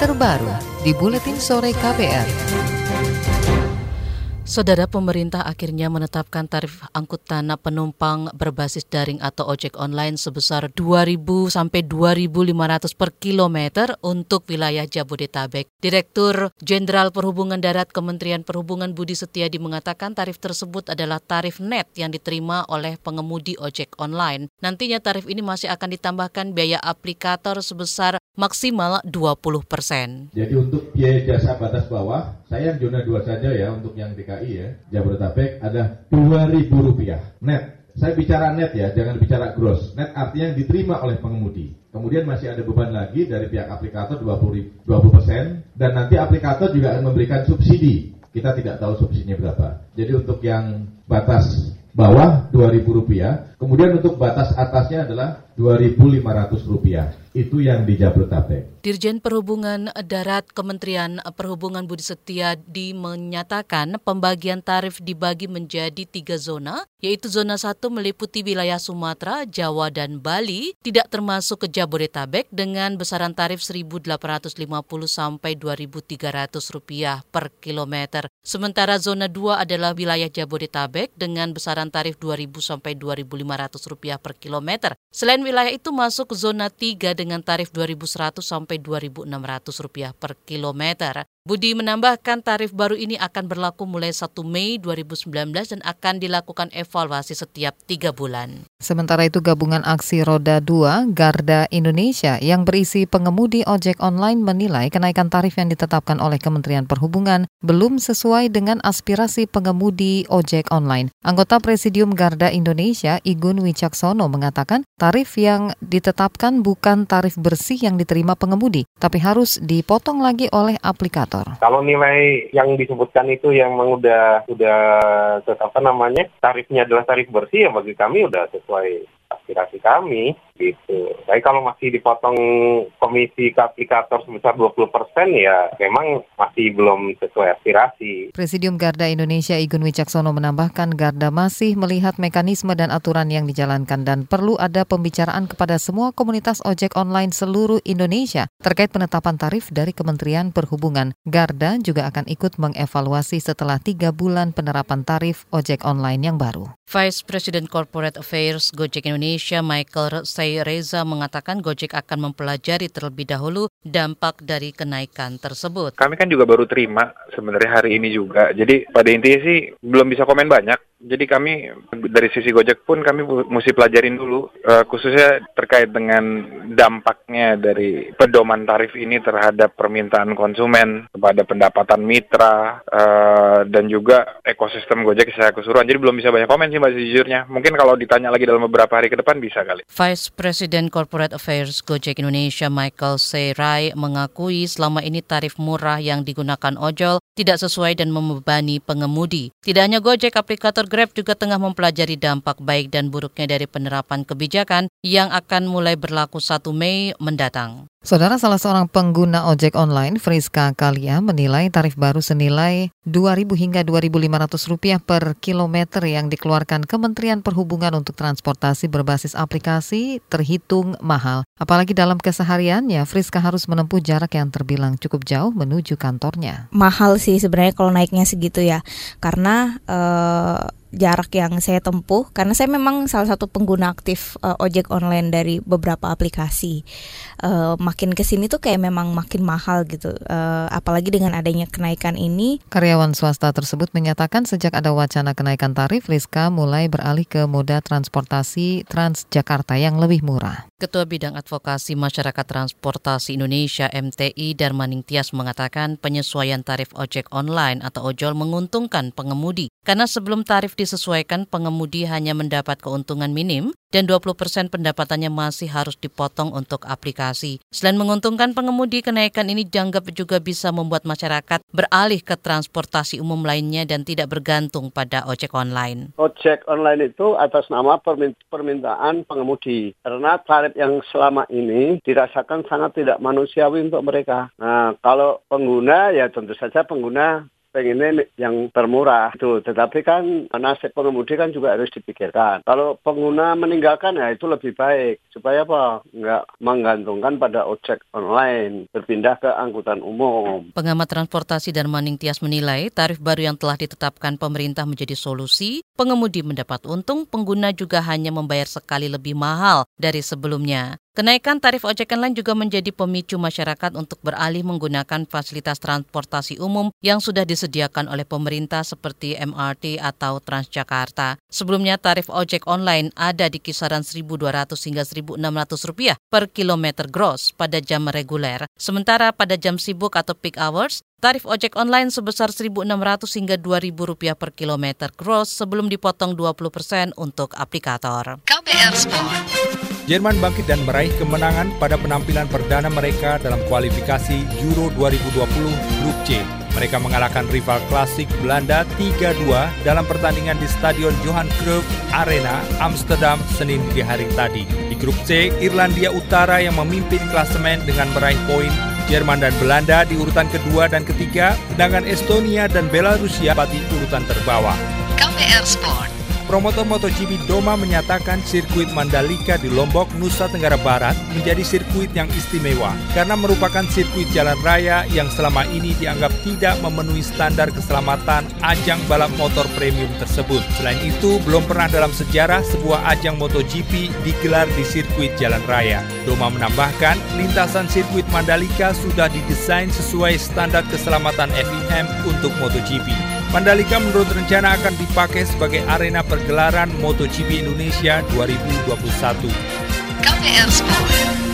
terbaru di Buletin Sore KPR. Saudara pemerintah akhirnya menetapkan tarif angkutan penumpang berbasis daring atau ojek online sebesar 2.000 sampai 2.500 per kilometer untuk wilayah Jabodetabek. Direktur Jenderal Perhubungan Darat Kementerian Perhubungan Budi Setiadi mengatakan tarif tersebut adalah tarif net yang diterima oleh pengemudi ojek online. Nantinya tarif ini masih akan ditambahkan biaya aplikator sebesar maksimal 20 persen. Jadi untuk biaya jasa batas bawah, saya yang zona 2 saja ya untuk yang DKI DKI ya, Jabodetabek ada Rp2.000 net. Saya bicara net ya, jangan bicara gross. Net artinya yang diterima oleh pengemudi. Kemudian masih ada beban lagi dari pihak aplikator 20 20% dan nanti aplikator juga akan memberikan subsidi. Kita tidak tahu subsidinya berapa. Jadi untuk yang batas bawah Rp2.000, kemudian untuk batas atasnya adalah Rp2.500 itu yang di Jabodetabek. Dirjen Perhubungan Darat Kementerian Perhubungan Budi Setiadi menyatakan pembagian tarif dibagi menjadi tiga zona, yaitu zona satu meliputi wilayah Sumatera, Jawa, dan Bali, tidak termasuk ke Jabodetabek dengan besaran tarif 1.850 sampai 2.300 rupiah per kilometer. Sementara zona 2 adalah wilayah Jabodetabek dengan besaran tarif 2.000 sampai 2.500 rupiah per kilometer. Selain wilayah itu masuk zona 3 dengan tarif 2.100 sampai 2.600 rupiah per kilometer. Budi menambahkan tarif baru ini akan berlaku mulai 1 Mei 2019 dan akan dilakukan evaluasi setiap tiga bulan. Sementara itu gabungan aksi Roda 2 Garda Indonesia yang berisi pengemudi ojek online menilai kenaikan tarif yang ditetapkan oleh Kementerian Perhubungan belum sesuai dengan aspirasi pengemudi ojek online. Anggota Presidium Garda Indonesia Igun Wicaksono mengatakan tarif yang ditetapkan bukan tarif bersih yang diterima pengemudi, tapi harus dipotong lagi oleh aplikator Kalau nilai yang disebutkan itu yang udah udah apa namanya tarifnya adalah tarif bersih ya bagi kami udah sesuai aspirasi kami gitu. Tapi kalau masih dipotong komisi ke aplikator sebesar 20 persen ya memang masih belum sesuai aspirasi. Presidium Garda Indonesia Igun Wicaksono menambahkan Garda masih melihat mekanisme dan aturan yang dijalankan dan perlu ada pembicaraan kepada semua komunitas ojek online seluruh Indonesia terkait penetapan tarif dari Kementerian Perhubungan. Garda juga akan ikut mengevaluasi setelah tiga bulan penerapan tarif ojek online yang baru. Vice President Corporate Affairs Gojek Indonesia Michael Reza mengatakan Gojek akan mempelajari terlebih dahulu dampak dari kenaikan tersebut. Kami kan juga baru terima sebenarnya hari ini juga. Jadi pada intinya sih belum bisa komen banyak jadi kami dari sisi Gojek pun kami mesti pelajarin dulu uh, khususnya terkait dengan dampaknya dari pedoman tarif ini terhadap permintaan konsumen kepada pendapatan mitra uh, dan juga ekosistem Gojek secara keseluruhan. Jadi belum bisa banyak komen sih mbak sejujurnya. Mungkin kalau ditanya lagi dalam beberapa hari ke depan bisa kali. Vice President Corporate Affairs Gojek Indonesia Michael Serai mengakui selama ini tarif murah yang digunakan ojol tidak sesuai dan membebani pengemudi. Tidak hanya Gojek, aplikator Grab juga tengah mempelajari dampak baik dan buruknya dari penerapan kebijakan yang akan mulai berlaku 1 Mei mendatang. Saudara salah seorang pengguna ojek online, Friska Kalia, menilai tarif baru senilai Rp2.000 hingga Rp2.500 per kilometer yang dikeluarkan Kementerian Perhubungan untuk transportasi berbasis aplikasi terhitung mahal. Apalagi dalam kesehariannya, Friska harus menempuh jarak yang terbilang cukup jauh menuju kantornya. Mahal sih sebenarnya kalau naiknya segitu ya, karena uh, jarak yang saya tempuh karena saya memang salah satu pengguna aktif uh, ojek online dari beberapa aplikasi. Uh, makin ke sini tuh kayak memang makin mahal gitu. Uh, apalagi dengan adanya kenaikan ini. Karyawan swasta tersebut menyatakan sejak ada wacana kenaikan tarif, Liska mulai beralih ke moda transportasi Transjakarta yang lebih murah. Ketua Bidang Advokasi Masyarakat Transportasi Indonesia MTI Darmaning Tias mengatakan penyesuaian tarif ojek online atau ojol menguntungkan pengemudi karena sebelum tarif disesuaikan pengemudi hanya mendapat keuntungan minim dan 20% pendapatannya masih harus dipotong untuk aplikasi. Selain menguntungkan pengemudi, kenaikan ini dianggap juga bisa membuat masyarakat beralih ke transportasi umum lainnya dan tidak bergantung pada ojek online. Ojek online itu atas nama permintaan pengemudi. Karena tarif yang selama ini dirasakan sangat tidak manusiawi untuk mereka. Nah, kalau pengguna ya tentu saja pengguna pengennya yang termurah itu. Tetapi kan nasib pengemudi kan juga harus dipikirkan. Kalau pengguna meninggalkan ya itu lebih baik supaya apa? Nggak menggantungkan pada ojek online, berpindah ke angkutan umum. Pengamat transportasi dan Maning Tias menilai tarif baru yang telah ditetapkan pemerintah menjadi solusi. Pengemudi mendapat untung, pengguna juga hanya membayar sekali lebih mahal dari sebelumnya. Kenaikan tarif ojek online juga menjadi pemicu masyarakat untuk beralih menggunakan fasilitas transportasi umum yang sudah disediakan oleh pemerintah seperti MRT atau Transjakarta. Sebelumnya tarif ojek online ada di kisaran 1.200 hingga 1.600 rupiah per kilometer gross pada jam reguler. Sementara pada jam sibuk atau peak hours, tarif ojek online sebesar 1.600 hingga 2.000 rupiah per kilometer gross sebelum dipotong 20 persen untuk aplikator. KBR Sport. Jerman bangkit dan meraih kemenangan pada penampilan perdana mereka dalam kualifikasi Euro 2020 Grup C. Mereka mengalahkan rival klasik Belanda 3-2 dalam pertandingan di Stadion Johan Cruyff Arena, Amsterdam, Senin di hari tadi. Di grup C, Irlandia Utara yang memimpin klasemen dengan meraih poin Jerman dan Belanda di urutan kedua dan ketiga, sedangkan Estonia dan Belarusia di urutan terbawah. KPR Sport Promotor MotoGP Doma menyatakan sirkuit Mandalika di Lombok, Nusa Tenggara Barat menjadi sirkuit yang istimewa karena merupakan sirkuit jalan raya yang selama ini dianggap tidak memenuhi standar keselamatan ajang balap motor premium tersebut. Selain itu, belum pernah dalam sejarah sebuah ajang MotoGP digelar di sirkuit jalan raya. Doma menambahkan, lintasan sirkuit Mandalika sudah didesain sesuai standar keselamatan FIM untuk MotoGP. Mandalika menurut rencana akan dipakai sebagai arena pergelaran MotoGP Indonesia 2021. KPR.